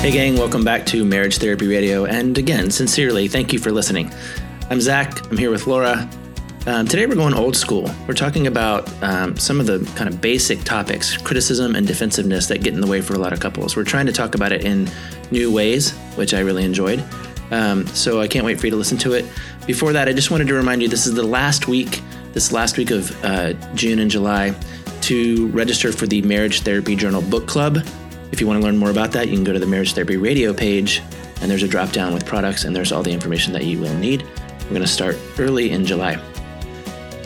Hey, gang, welcome back to Marriage Therapy Radio. And again, sincerely, thank you for listening. I'm Zach. I'm here with Laura. Um, today, we're going old school. We're talking about um, some of the kind of basic topics, criticism and defensiveness, that get in the way for a lot of couples. We're trying to talk about it in new ways, which I really enjoyed. Um, so I can't wait for you to listen to it. Before that, I just wanted to remind you this is the last week, this last week of uh, June and July, to register for the Marriage Therapy Journal Book Club. If you want to learn more about that, you can go to the Marriage Therapy Radio page, and there's a drop down with products, and there's all the information that you will need. We're going to start early in July.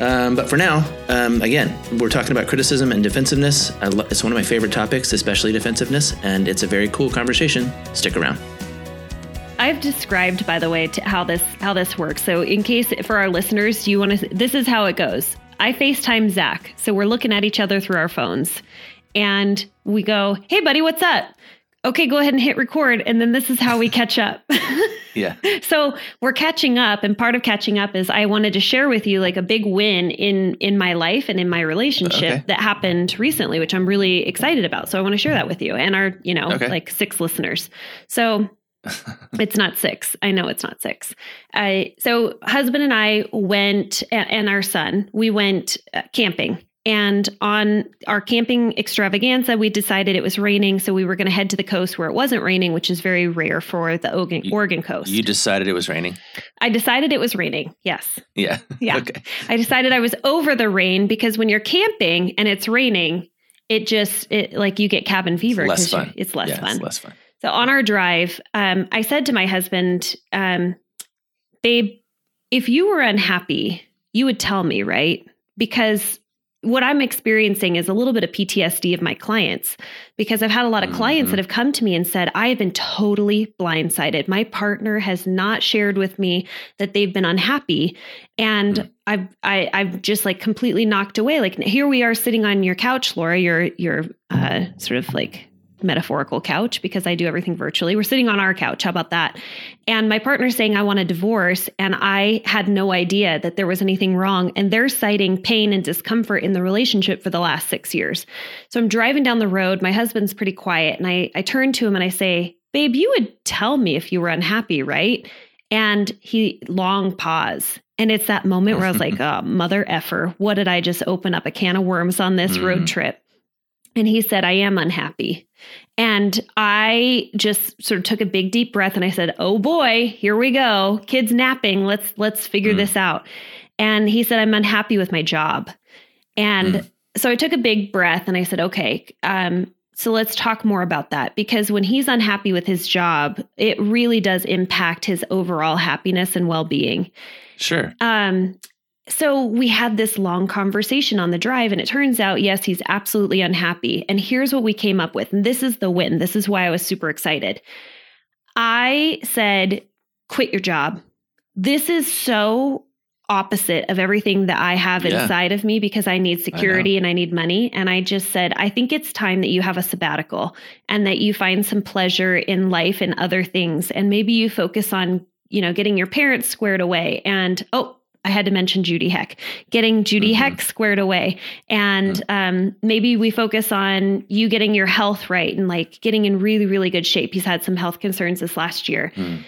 Um, but for now, um, again, we're talking about criticism and defensiveness. Lo- it's one of my favorite topics, especially defensiveness, and it's a very cool conversation. Stick around. I've described, by the way, how this how this works. So, in case for our listeners, you want to? This is how it goes. I FaceTime Zach, so we're looking at each other through our phones, and we go, "Hey, buddy, what's up?" Okay, go ahead and hit record, and then this is how we catch up. Yeah. so we're catching up, and part of catching up is I wanted to share with you like a big win in in my life and in my relationship Okay. that happened recently, which I'm really excited about. So I want to share that with you and our, you know, Okay. like six listeners. So it's not six. I know it's not six. I so husband and I went and our son, we went uh, camping. And on our camping extravaganza, we decided it was raining, so we were going to head to the coast where it wasn't raining, which is very rare for the Oregon, You- Oregon coast. You decided it was raining. I decided it was raining. Yes. Yeah. Yeah. Okay. I decided I was over the rain because when you're camping and it's raining, it just it like you get cabin fever. less 'cause you- fun. It's less yeah, fun. It's less fun. So on our drive, um, I said to my husband, um, babe, if you were unhappy, you would tell me, right? Because what I'm experiencing is a little bit of PTSD of my clients because I've had a lot of clients Mhm. that have come to me and said, I have been totally blindsided. My partner has not shared with me that they've been unhappy. And Mm. I've I, I've just like completely knocked away. Like here we are sitting on your couch, Laura, your your uh, sort of like metaphorical couch because I do everything virtually. We're sitting on our couch. How about that? And my partner's saying, I want a divorce. And I had no idea that there was anything wrong. And they're citing pain and discomfort in the relationship for the last six years. So I'm driving down the road. My husband's pretty quiet. And I, I turn to him and I say, Babe, you would tell me if you were unhappy, right? And he long pause. And it's that moment where I was like, oh, mother effer, what did I just open up a can of worms on this road Mhm. trip? And he said, I am unhappy. And I just sort of took a big deep breath and I said, "Oh boy, here we go. Kids napping. Let's let's figure Mm. this out." And he said, "I'm unhappy with my job." And Mm. so I took a big breath and I said, "Okay, um, so let's talk more about that because when he's unhappy with his job, it really does impact his overall happiness and well-being." Sure. Um, so we had this long conversation on the drive, and it turns out, yes, he's absolutely unhappy. And here's what we came up with. And this is the win. This is why I was super excited. I said, quit your job. This is so opposite of everything that I have Yeah. inside of me because I need security and I need money. And I just said, I think it's time that you have a sabbatical and that you find some pleasure in life and other things. And maybe you focus on, you know, getting your parents squared away. And oh, I had to mention Judy Heck, getting Judy Mhm. Heck squared away. And um, maybe we focus on you getting your health right and like getting in really, really good shape. He's had some health concerns this last year. Mm.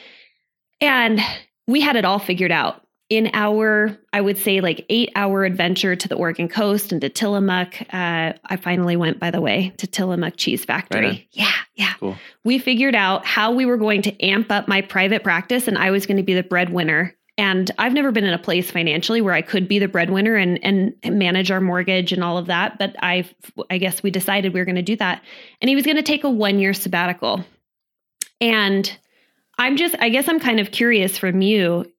And we had it all figured out in our, I would say, like eight hour adventure to the Oregon coast and to Tillamook. Uh, I finally went, by the way, to Tillamook Cheese Factory. Right yeah, yeah. Cool. We figured out how we were going to amp up my private practice, and I was going to be the breadwinner. And I've never been in a place financially where I could be the breadwinner and and manage our mortgage and all of that. But I, I guess we decided we were going to do that. And he was going to take a one year sabbatical. And I'm just, I guess I'm kind of curious from you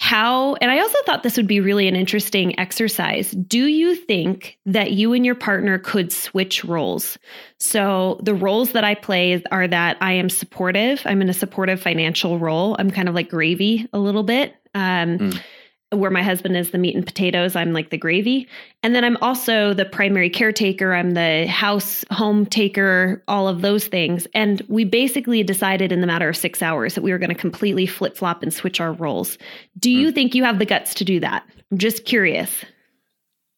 how, and I also thought this would be really an interesting exercise. Do you think that you and your partner could switch roles? So the roles that I play are that I am supportive, I'm in a supportive financial role. I'm kind of like gravy a little bit. Um, Mm. Where my husband is the meat and potatoes, I'm like the gravy. And then I'm also the primary caretaker. I'm the house home taker, all of those things. And we basically decided in the matter of six hours that we were going to completely flip flop and switch our roles. Do you think you have the guts to do that? I'm just curious.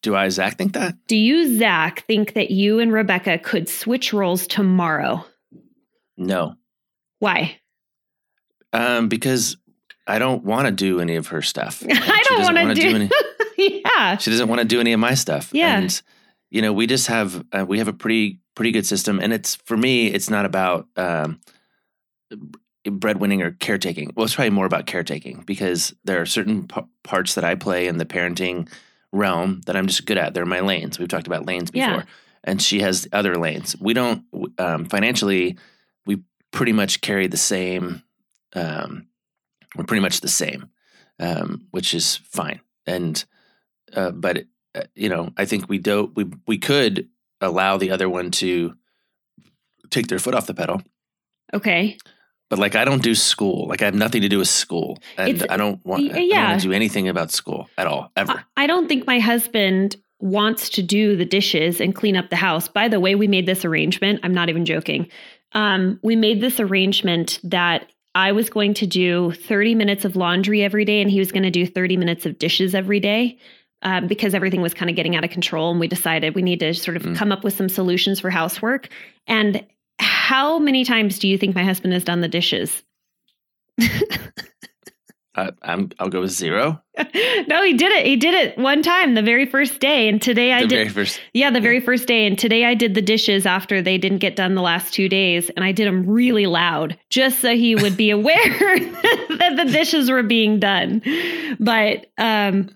Do I, Zach, think that? Do you, Zach, think that you and Rebecca could switch roles tomorrow? No. Why? Um, because I don't want to do any of her stuff. I don't want to do. any. yeah. She doesn't want to do any of my stuff. Yeah. And you know, we just have uh, we have a pretty pretty good system, and it's for me, it's not about um, breadwinning or caretaking. Well, it's probably more about caretaking because there are certain p- parts that I play in the parenting realm that I'm just good at. They're my lanes. We've talked about lanes before, Yeah. and she has other lanes. We don't um, financially. We pretty much carry the same. Um, we're pretty much the same, um, which is fine. And uh, but uh, you know, I think we do we we could allow the other one to take their foot off the pedal. Okay. But like I don't do school. Like I have nothing to do with school, and I don't want. y- I don't want to do anything about school at all ever. I- I don't think my husband wants to do the dishes and clean up the house. By the way, we made this arrangement. I'm not even joking. Um, we made this arrangement that I was going to do 30 minutes of laundry every day, and he was going to do 30 minutes of dishes every day. Um, because everything was kind of getting out of control, and we decided we need to sort of Mm. come up with some solutions for housework. And how many times do you think my husband has done the dishes? I, I'm. I'll go with zero. no, he did it. He did it one time, the very first day. And today I the did. very first. Yeah, the very first day. And today I did the dishes after they didn't get done the last two days. And I did them really loud just so he would be aware that the dishes were being done. But um,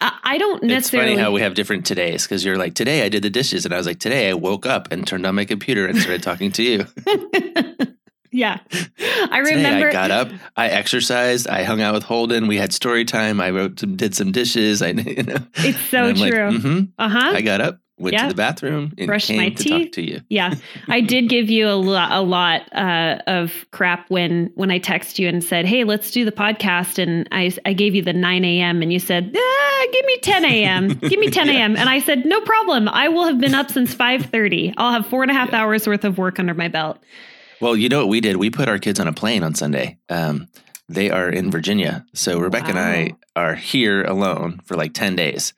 I, I don't necessarily. It's funny how we have different todays because you're like today I did the dishes and I was like today I woke up and turned on my computer and started talking to you. Yeah. I Today remember. I got up, I exercised, I hung out with Holden, we had story time, I wrote some, did some dishes. I you know. It's so true. Like, hmm uh huh. I got up, went Yeah. to the bathroom, and Brushed came my to teeth. talk to you. Yeah, I did give you a lot, a lot uh, of crap when when I texted you and said, "Hey, let's do the podcast." And I I gave you the nine a.m. and you said, ah, "Give me ten a.m. give me ten a.m." And I said, "No problem. I will have been up since five thirty. I'll have four and a half hours worth of work under my belt." Well, you know what we did? We put our kids on a plane on Sunday. Um, they are in Virginia, so Rebecca and I are here alone for like ten days,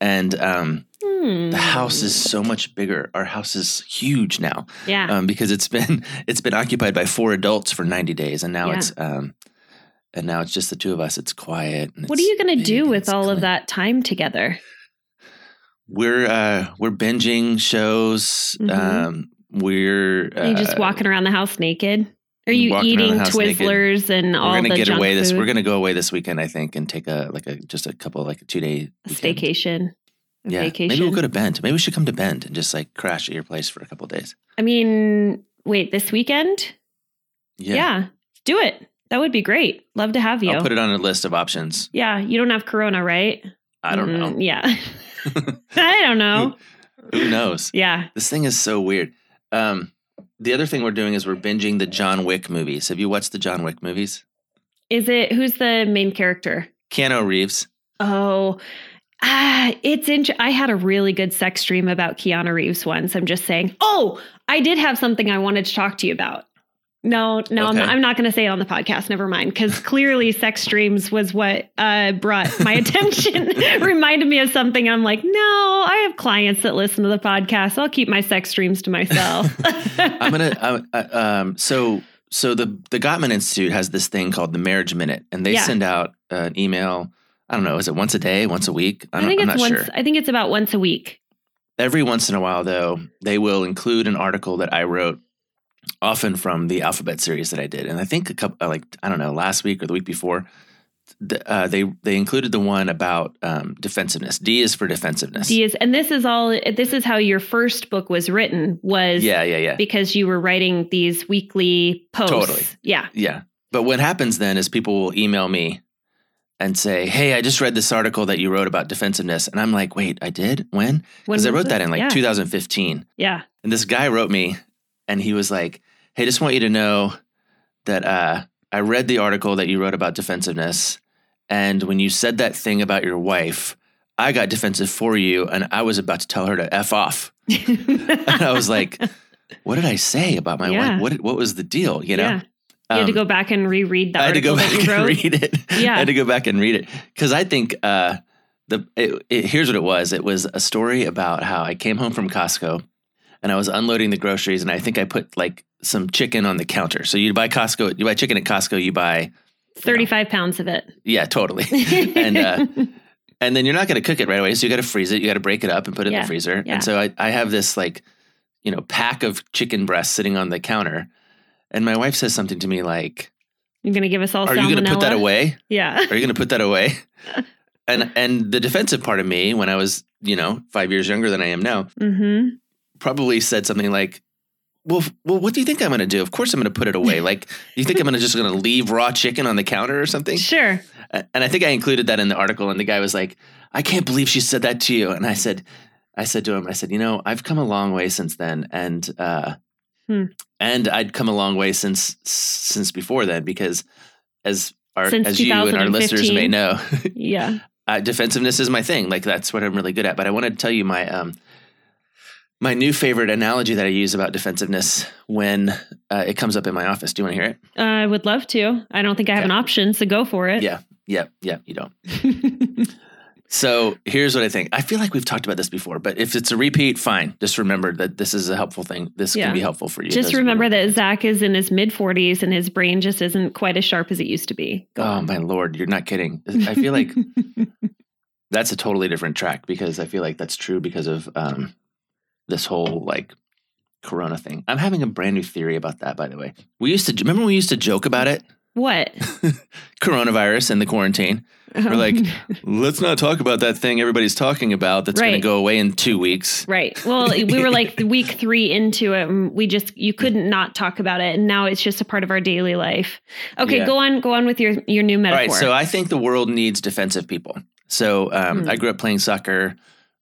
and um, Hmm. the house is so much bigger. Our house is huge now. Yeah. um, because it's been it's been occupied by four adults for 90 days and now Yeah. it's um and now it's just the two of us it's quiet and what are you going to do with it's all of that time together? we're uh we're binging shows Mhm. um we're uh, you just walking around the house naked? Are you walking around the eating house naked. Twizzlers and we're all gonna the get away this we're gonna go away this weekend i think and take a like a just a couple like a two day staycation. A yeah vacation. maybe we'll go to bend maybe we should come to bend and just like crash at your place for a couple days I mean, wait, this weekend? yeah, Yeah. do it. That would be great. Love to have you. i'll put it on a list of options yeah, you don't have corona, right? i don't Mm, know Yeah. I don't know. who knows Yeah. This thing is so weird. Um, the other thing we're doing is we're binging the John Wick movies. Have you watched the John Wick movies? Is it who's the main character? Keanu Reeves. Oh, ah, it's int- I had a really good sex dream about Keanu Reeves once. I'm just saying. Oh, I did have something I wanted to talk to you about. No, no, I'm not, I'm not going to say it on the podcast. Never mind, because clearly sex dreams was what uh, brought my attention. Reminded me of something. I'm like, no, I have clients that listen to the podcast. I'll keep my sex dreams to myself. I'm gonna. I, I, um, so so the the Gottman Institute has this thing called the Marriage Minute, and they Yeah. send out an email. I don't know. Is it once a day, once a week? I I think I'm it's not once. sure. I think it's about once a week. Every once in a while, though, they will include an article that I wrote, often from the alphabet series that I did, and I think a couple, like I don't know, last week or the week before, uh, they they included the one about um, defensiveness. D is for defensiveness. D is, and this is all. This is how your first book was written. Was yeah, yeah, yeah, because you were writing these weekly posts. Totally. Yeah. yeah. But what happens then is people will email me and say, "Hey, I just read this article that you wrote about defensiveness," and I'm like, "Wait, I did? When?" Because I wrote that in like yeah. 2015. Yeah. And this guy wrote me and he was like, Hey, just want you to know that uh, I read the article that you wrote about defensiveness. And when you said that thing about your wife, I got defensive for you and I was about to tell her to F off. And I was like, What did I say about my Yeah. wife? What, what was the deal? You know? yeah. You had to Um, go back and reread the I had to go back that and read it. Yeah. I had to go back and read it because I think uh, the it, it, here's what it was. It was a story about how I came home from Costco. And I was unloading the groceries, and I think I put like some chicken on the counter. So you buy Costco, you buy chicken at Costco, you buy 35 pounds of it. yeah, totally, and uh, and then you're not going to cook it right away, so you got to freeze it, you got to break it up and put it in the freezer. yeah. And so I I have this like you know pack of chicken breasts sitting on the counter, and my wife says something to me like, You're going to give us all "Are you going to put that away? Yeah. Are you going to put that away?" And and the defensive part of me, when I was you know five years younger than I am now, Mm-hmm. Probably said something like, "Well, well, what do you think I'm going to do? Of course, I'm going to put it away. Like, you think I'm going to just going to leave raw chicken on the counter or something?" Sure. And I think I included that in the article. And the guy was like, "I can't believe she said that to you." And I said, "I said to him, I said, you know, I've come a long way since then, and uh, Hmm. and I'd come a long way since since before then because as our Since as you and our listeners may know." Yeah. uh, defensiveness is my thing. Like that's what I'm really good at. But I wanted to tell you my um my new favorite analogy that I use about defensiveness when uh, it comes up in my office. Do you want to hear it? I would love to. I don't think I have an option, so go for it. Yeah. yeah, yeah. You don't. So here's what I think. I feel like we've talked about this before, but if it's a repeat, fine. Just remember that this is a helpful thing. This Yeah. can be helpful for you. just Those remember that Zach is in his mid 40s and his brain just isn't quite as sharp as it used to be. Go Oh on. my lord, you're not kidding. I feel like that's a totally different track because I feel like that's true because of um, this whole like Corona thing. I'm having a brand new theory about that, by the way. We used to remember we used to joke about it, what? coronavirus and the quarantine. We're like, let's not talk about that thing everybody's talking about that's going to go away in two weeks. Right. Well, we were like week three into it. And we just you couldn't not talk about it, and now it's just a part of our daily life. Okay, Yeah. go on. Go on with your your new All metaphor. right, so I think the world needs defensive people. So um, Hmm. I grew up playing soccer.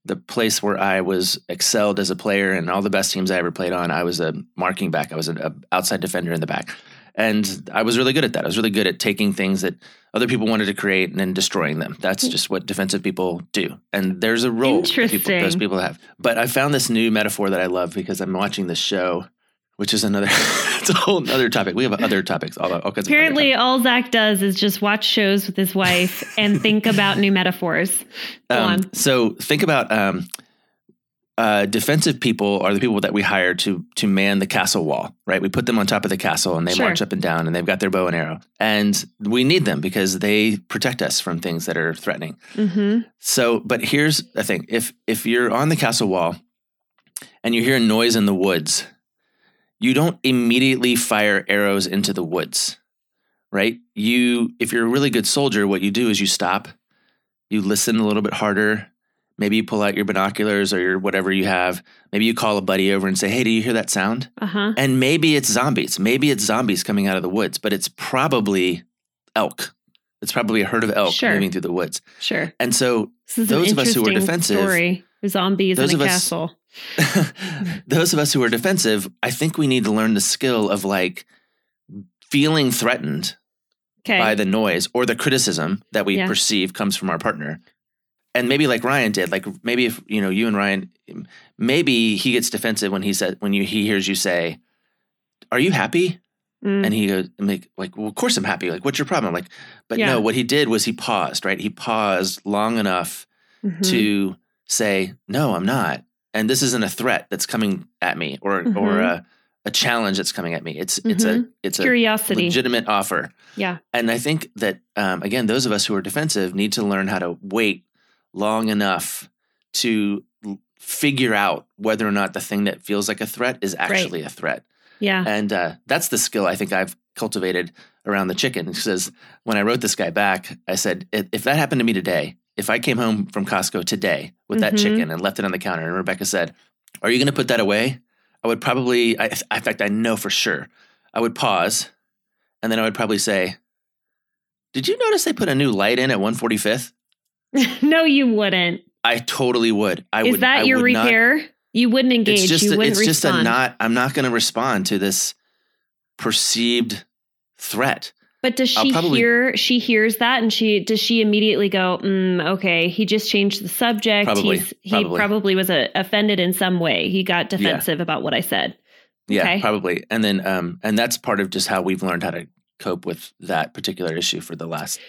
The place where I was excelled as a player and all the best teams I ever played on, I was a marking back. I was an a outside defender in the back, and I was really good at that. I was really good at taking things that other people wanted to create and then destroying them. That's hmm. just what defensive people do. And there's a role that people, those people have. But I found this new metaphor that I love because I'm watching this show. Which is another, it's a whole other topic. We have other topics, all, all kinds of Apparently, all Zach does is just watch shows with his wife and think about new metaphors. Go Um, on. So think about um, uh, defensive people are the people that we hire to to man the castle wall, right? We put them on top of the castle and they Sure. march up and down and they've got their bow and arrow. And we need them because they protect us from things that are threatening. hmm So, but here's the thing: if if you're on the castle wall and you hear a noise in the woods, you don't immediately fire arrows into the woods, right? You, if you're a really good soldier, what you do is you stop, you listen a little bit harder. Maybe you pull out your binoculars or your whatever you have. Maybe you call a buddy over and say, "Hey, do you hear that sound?" Uh huh. And maybe it's zombies. Maybe it's zombies coming out of the woods, but it's probably elk. It's probably a herd of elk Sure. moving through the woods. Sure. And so Those of us who are interesting defensive- story. Zombies in a of us- castle. those of us who are defensive, I think we need to learn the skill of like feeling threatened Okay. by the noise or the criticism that we Yeah. perceive comes from our partner. And maybe like Ryan did, like maybe if you know you and Ryan, maybe he gets defensive when he said when you he hears you say, "Are you happy?" Mm. And he goes, like, like, well, of course I'm happy. Like, what's your problem? Like, but Yeah. no, what he did was he paused, right? He paused long enough Mhm. to say, "No, I'm not," and this isn't a threat that's coming at me, or or Mhm. a, a challenge that's coming at me. It's it's a it's a curiosity. legitimate offer, yeah. and I think that um, again, those of us who are defensive need to learn how to wait long enough to figure out whether or not the thing that feels like a threat is actually a threat. Yeah. And uh, that's the skill I think I've cultivated around the chicken. Because when I wrote this guy back, I said, "If if that happened to me today, if I came home from Costco today with that Mhm. chicken and left it on the counter, and Rebecca said, "Are you going to put that away?" I would probably, I, in fact, I know for sure, I would pause, and then I would probably say, "Did you notice they put a new light in at 145th?" no, you wouldn't. I totally would. I Is would. that I your would not- repair? you wouldn't engage. it's just you a, wouldn't it's just a not i'm not going to respond to this perceived threat But does she probably- hear? She hears that, and she does she immediately go, mm, "Okay, he just changed the subject. Probably, He's, he probably. probably was uh, offended in some way. He got defensive about what I said." yeah Okay. probably and then um and that's part of just how we've learned how to cope with that particular issue for the last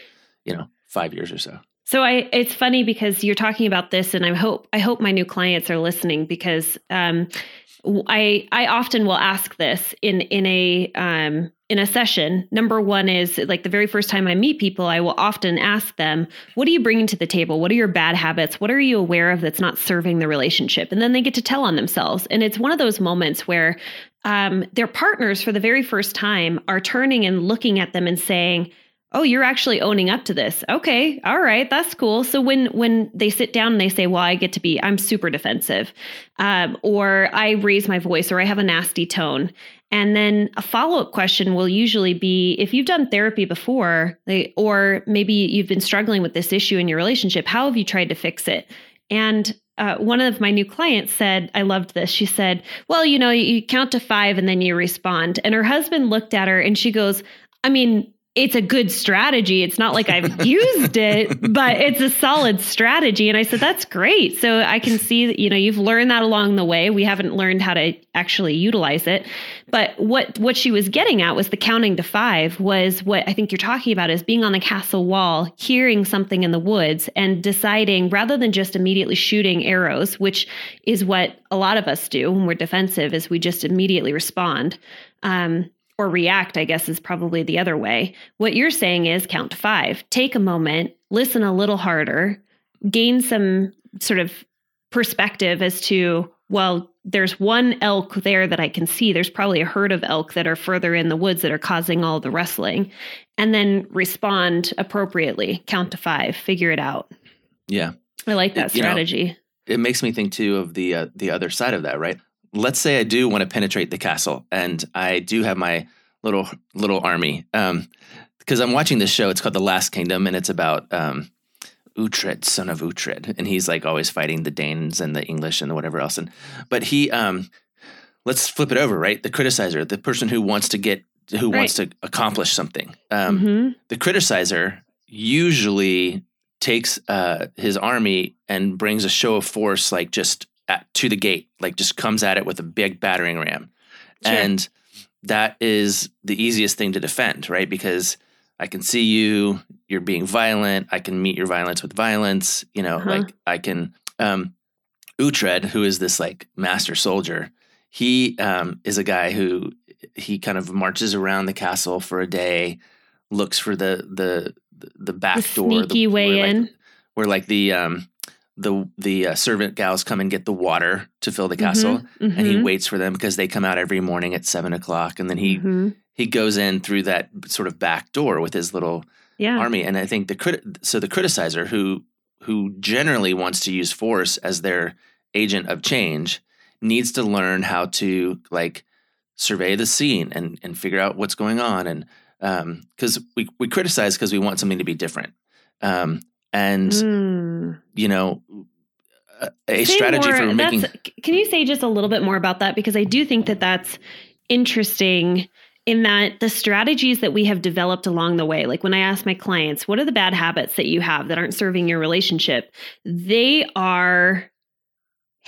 you know five years or so So I it's funny because you're talking about this and I hope I hope my new clients are listening because um I I often will ask this in in a um, in a session. Number one is like the very first time I meet people, I will often ask them, "What are you bringing to the table? What are your bad habits? What are you aware of that's not serving the relationship?" And then they get to tell on themselves. And it's one of those moments where um, their partners, for the very first time, are turning and looking at them and saying oh you're actually owning up to this. Okay. All right. That's cool. So when when they sit down and they say well i get to be i'm super defensive um, or i raise my voice or i have a nasty tone. And then a follow-up question will usually be if you've done therapy before they, or maybe you've been struggling with this issue in your relationship how have you tried to fix it? And uh, one of my new clients said, I loved this. She said, Well, you know, you, you count to five and then you respond. And her husband looked at her and she goes, I mean, it's a good strategy. It's not like I've used it, but it's a solid strategy. And I said, that's great. So I can see that, you know, you've learned that along the way. We haven't learned how to actually utilize it. But what what she was getting at was the counting to five was what I think you're talking about is being on the castle wall, hearing something in the woods and deciding rather than just immediately shooting arrows, which is what a lot of us do when we're defensive, is we just immediately respond. Um, or react, I guess is probably the other way. What you're saying is count to five, take a moment, listen a little harder, gain some sort of perspective as to, well, there's one elk there that I can see. There's probably a herd of elk that are further in the woods that are causing all the rustling. And then respond appropriately, count to five, figure it out. Yeah. I like that it, strategy. Know, it makes me think too of the uh, the other side of that, right? Let's say I do want to penetrate the castle and I do have my little little army. Um, because I'm watching this show. It's called The Last Kingdom, and it's about um, Uhtred, son of Uhtred, and he's like always fighting the Danes and the English and the whatever else. And but he, um, let's flip it over, right? The criticizer, the person who wants to get, who right. wants to accomplish something. Um, mm-hmm. The criticizer usually takes uh, his army and brings a show of force, like just at, to the gate, like just comes at it with a big battering ram. Sure. And that is the easiest thing to defend, right? Because I can see you, you're being violent. I can meet your violence with violence. You know, uh-huh. like I can, um, Uhtred, who is this like master soldier, he um, is a guy who he kind of marches around the castle for a day, looks for the the the back the door, sneaky the, way where, in, like, where like the um the the uh, servant gals come and get the water to fill the mm-hmm, castle, mm-hmm. and he mm-hmm. waits for them because they come out every morning at seven o'clock, and then he mm-hmm. he goes in through that sort of back door with his little yeah. army. And I think the crit so the criticizer who who generally wants to use force as their agent of change needs to learn how to like survey the scene and and figure out what's going on and because um, we we criticize because we want something to be different. Um, and mm. you know a, a strategy more, for making can you say just a little bit more about that? Because i do think that that's interesting in that the strategies that we have developed along the way like when i ask my clients what are the bad habits that you have that aren't serving your relationship? They are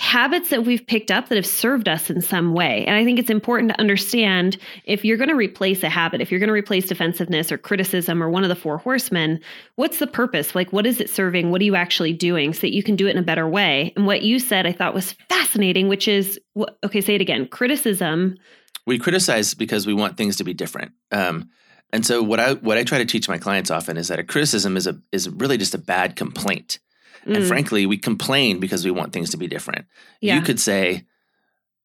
habits that we've picked up that have served us in some way. And I think it's important to understand if you're going to replace a habit, if you're going to replace defensiveness or criticism or one of the four horsemen, what's the purpose? Like, what is it serving? What are you actually doing so that you can do it in a better way? And what you said I thought was fascinating, which is okay, say it again criticism. We criticize because we want things to be different. Um, and so what I what I try to teach my clients often is that a criticism is a is really just a bad complaint. Mm. And frankly, we complain because we want things to be different. Yeah. You could say,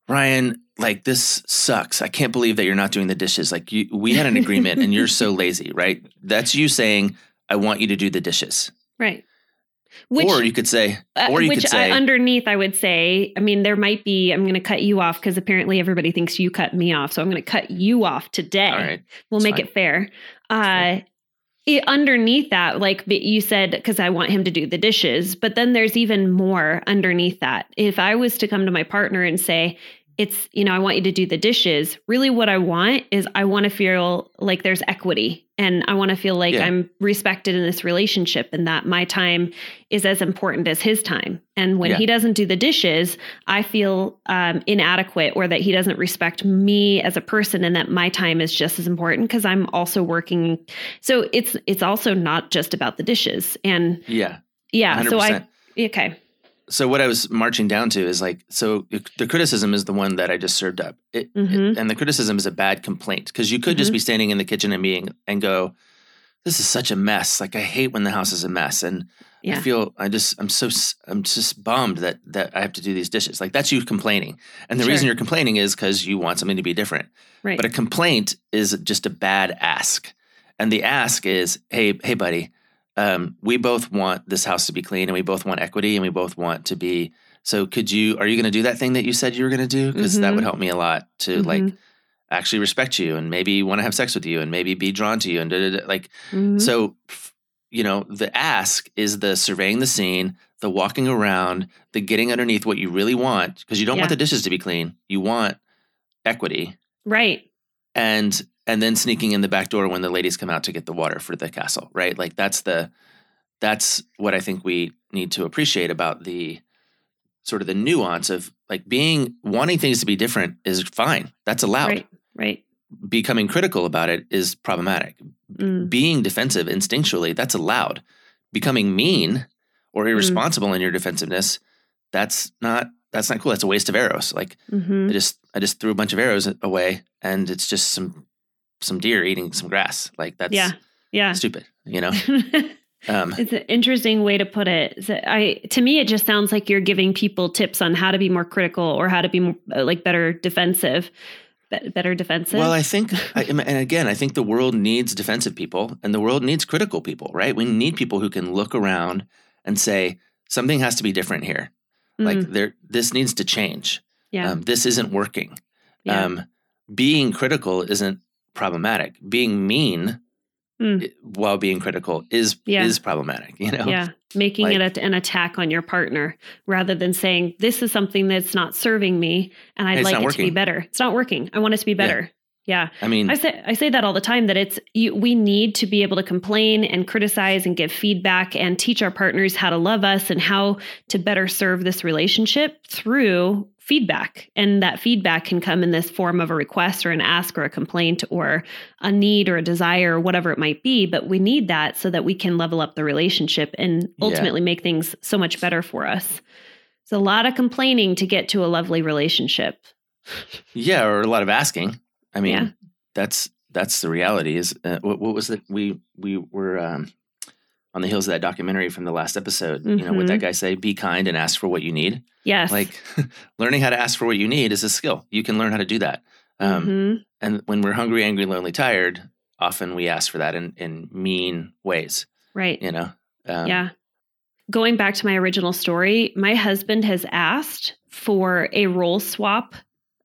Ryan, like this sucks. I can't believe that you're not doing the dishes. Like you, we had an agreement and you're so lazy, right? That's you saying, I want you to do the dishes. Right. Which, or you could say, uh, or you could say, uh, underneath, I would say, I mean, there might be, I'm going to cut you off because apparently everybody thinks you cut me off. So I'm going to cut you off today. All right. We'll make fine. it fair. Uh, it, underneath that, like you said, because I want him to do the dishes, but then there's even more underneath that. If I was to come to my partner and say, it's, you know, I want you to do the dishes, really what I want is I want to feel like there's equity and I want to feel like yeah. I'm respected in this relationship and that my time is as important as his time. And when yeah. he doesn't do the dishes, I feel um, inadequate or that he doesn't respect me as a person and that my time is just as important because I'm also working. So it's it's also not just about the dishes. And yeah, yeah. 100%. So I okay. So what I was marching down to is like, so the criticism is the one that I just served up, it, Mhm. it- and the criticism is a bad complaint because you could just Mhm. be standing in the kitchen and being and go, "This is such a mess. Like I hate when the house is a mess." And I feel I just I'm so I'm just bummed that that I have to do these dishes. Like that's you complaining, and the reason you're complaining is because you want something to be different. Right. But a complaint is just a bad ask, and the ask is, "Hey, hey, buddy, um, we both want this house to be clean, and we both want equity, and we both want to be. So, could you? Are you going to do that thing that you said you were going to do? Because that Mhm. would help me a lot to like Mhm. actually respect you, and maybe want to have sex with you, and maybe be drawn to you, and da, da, da, like Mhm. so, you know, the ask is the surveying the scene, the walking around, the getting underneath what you really want because you don't Yeah. want the dishes to be clean. You want equity, right. and and then sneaking in the back door when the ladies come out to get the water for the castle, right? Like that's the that's what I think we need to appreciate about the sort of the nuance of like being wanting things to be different is fine. That's allowed. Right. Right. Becoming critical about it is problematic Mm. being defensive instinctually that's allowed becoming mean or irresponsible in your defensiveness that's not that's not cool that's a waste of arrows like Mhm. i just i just threw a bunch of arrows away and it's just some some deer eating some grass like that's Yeah. Yeah. stupid you know um It's an interesting way to put it. So I to me it just sounds like you're giving people tips on how to be more critical or how to be more, uh, like better defensive. Be- better defensive. well i think I, and again i think the world needs defensive people and the world needs critical people right we need people who can look around and say something has to be different here like Mm, there this needs to change yeah. um, this isn't working yeah. um, being critical isn't problematic. Being mean Mm. while being critical is Yeah. is problematic. You know, yeah. Making like- it a, an attack on your partner rather than saying, this is something that's not serving me and I'd like it to be better. It's not working. I want it to be better. Yeah. I mean, I say I say that all the time that it's you, we need to be able to complain and criticize and give feedback and teach our partners how to love us and how to better serve this relationship through feedback. And that feedback can come in this form of a request or an ask or a complaint or a need or a desire or whatever it might be, but we need that so that we can level up the relationship and Yeah. ultimately make things so much better for us. It's a lot of complaining to get to a lovely relationship. yeah, or a lot of asking. I mean, Yeah. that's that's the reality. Is uh, what, what was it? We we were um, on the heels of that documentary from the last episode. You know, what that guy say? Be kind and ask for what you need. Yes. Like, learning how to ask for what you need is a skill. You can learn how to do that. Um, Mhm. And when we're hungry, angry, lonely, tired, often we ask for that in in mean ways. right. You know. Um, yeah. Going back to my original story, my husband has asked for a role swap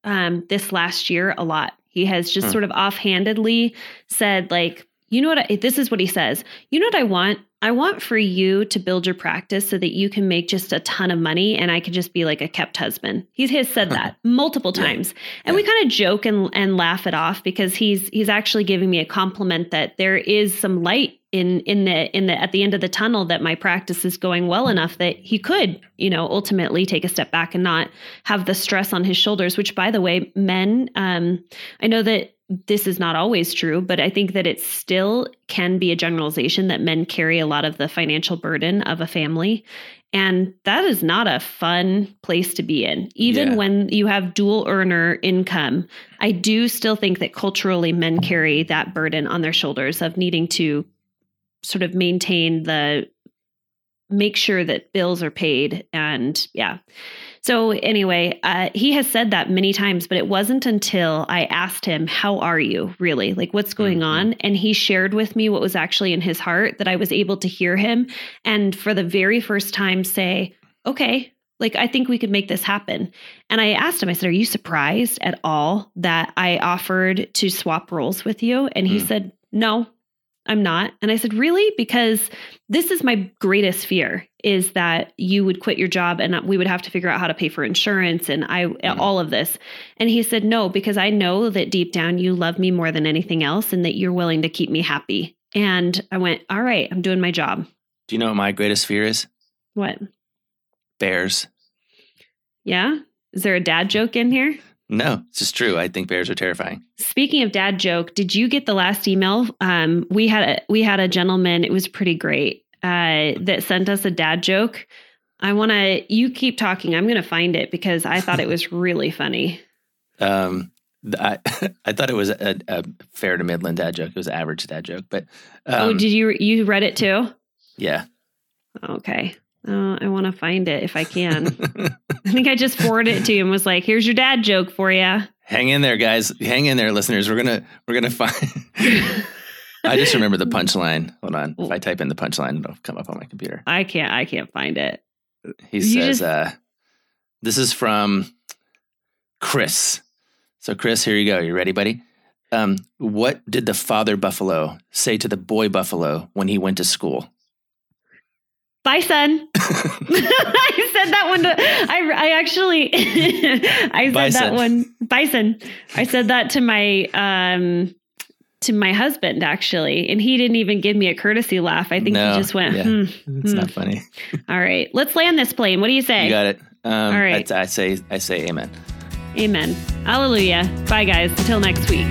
um, this last year a lot. He has just Hmm. sort of offhandedly said, like, you know what? I, this is what he says. You know what I want? I want for you to build your practice so that you can make just a ton of money and I could just be like a kept husband. He has said that multiple times. And we kind of joke and, and laugh it off because he's he's actually giving me a compliment that there is some light in in the in the at the end of the tunnel that my practice is going well enough that he could, you know, ultimately take a step back and not have the stress on his shoulders, which by the way, men um I know that this is not always true, but I think that it still can be a generalization that men carry a lot of the financial burden of a family. And that is not a fun place to be in. Even Yeah. when you have dual earner income, I do still think that culturally men carry that burden on their shoulders of needing to sort of maintain the make sure that bills are paid and yeah. So anyway uh, he has said that many times but it wasn't until i asked him how are you really? Like what's going Mhm. on? And he shared with me what was actually in his heart that i was able to hear him and for the very first time say okay like i think we could make this happen. And i asked him i said are you surprised at all that i offered to swap roles with you? And he Hmm. said no I'm not. And I said, Really? Because this is my greatest fear is that you would quit your job and we would have to figure out how to pay for insurance and I mm-hmm. all of this. And he said, No, because I know that deep down you love me more than anything else and that you're willing to keep me happy. And I went, All right, I'm doing my job. Do you know what my greatest fear is? What? Bears. Yeah? Is there a dad joke in here? No, it's just true. I think bears are terrifying. Speaking of dad joke, did you get the last email? Um, we had a we had a gentleman. It was pretty great. Uh, that sent us a dad joke. I want to. You keep talking. I'm going to find it because I thought it was really funny. Um, I I thought it was a, a fair to Midland dad joke. It was an average dad joke, but um, oh, did you you read it too? Yeah. Okay. Uh, I want to find it if I can. I think I just forwarded it to you and was like, "Here's your dad joke for you." Hang in there, guys. Hang in there, listeners. We're gonna we're gonna find. I just remember the punchline. Hold on. If I type in the punchline, it'll come up on my computer. I can't. I can't find it. He you says, just... uh, "This is from Chris." So, Chris, here you go. You ready, buddy? Um, what did the father buffalo say to the boy buffalo when he went to school? Bison. I said that one. To, I I actually I said bison. that one. Bison. I said that to my um to my husband actually, and he didn't even give me a courtesy laugh. I think no, he just went. Yeah, hmm, it's hmm. not funny. All right, let's land this plane. What do you say? You got it. Um, All right. I, I say I say amen. Amen. Hallelujah. Bye guys. Until next week.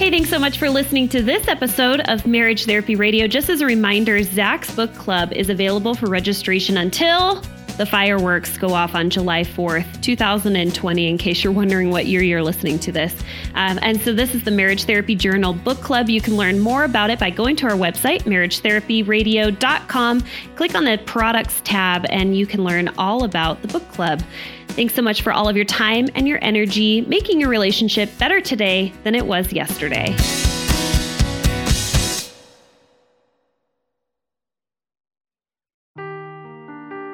Hey, thanks so much for listening to this episode of Marriage Therapy Radio. Just as a reminder, Zach's book club is available for registration until the fireworks go off on July 4th, 2020, in case you're wondering what year you're listening to this. Um, and so, this is the Marriage Therapy Journal Book Club. You can learn more about it by going to our website, marriagetherapyradio.com. Click on the products tab, and you can learn all about the book club. Thanks so much for all of your time and your energy, making your relationship better today than it was yesterday.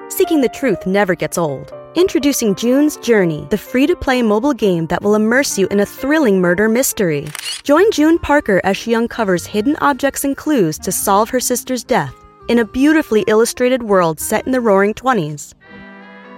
Seeking the truth never gets old. Introducing June's Journey, the free to play mobile game that will immerse you in a thrilling murder mystery. Join June Parker as she uncovers hidden objects and clues to solve her sister's death in a beautifully illustrated world set in the roaring 20s.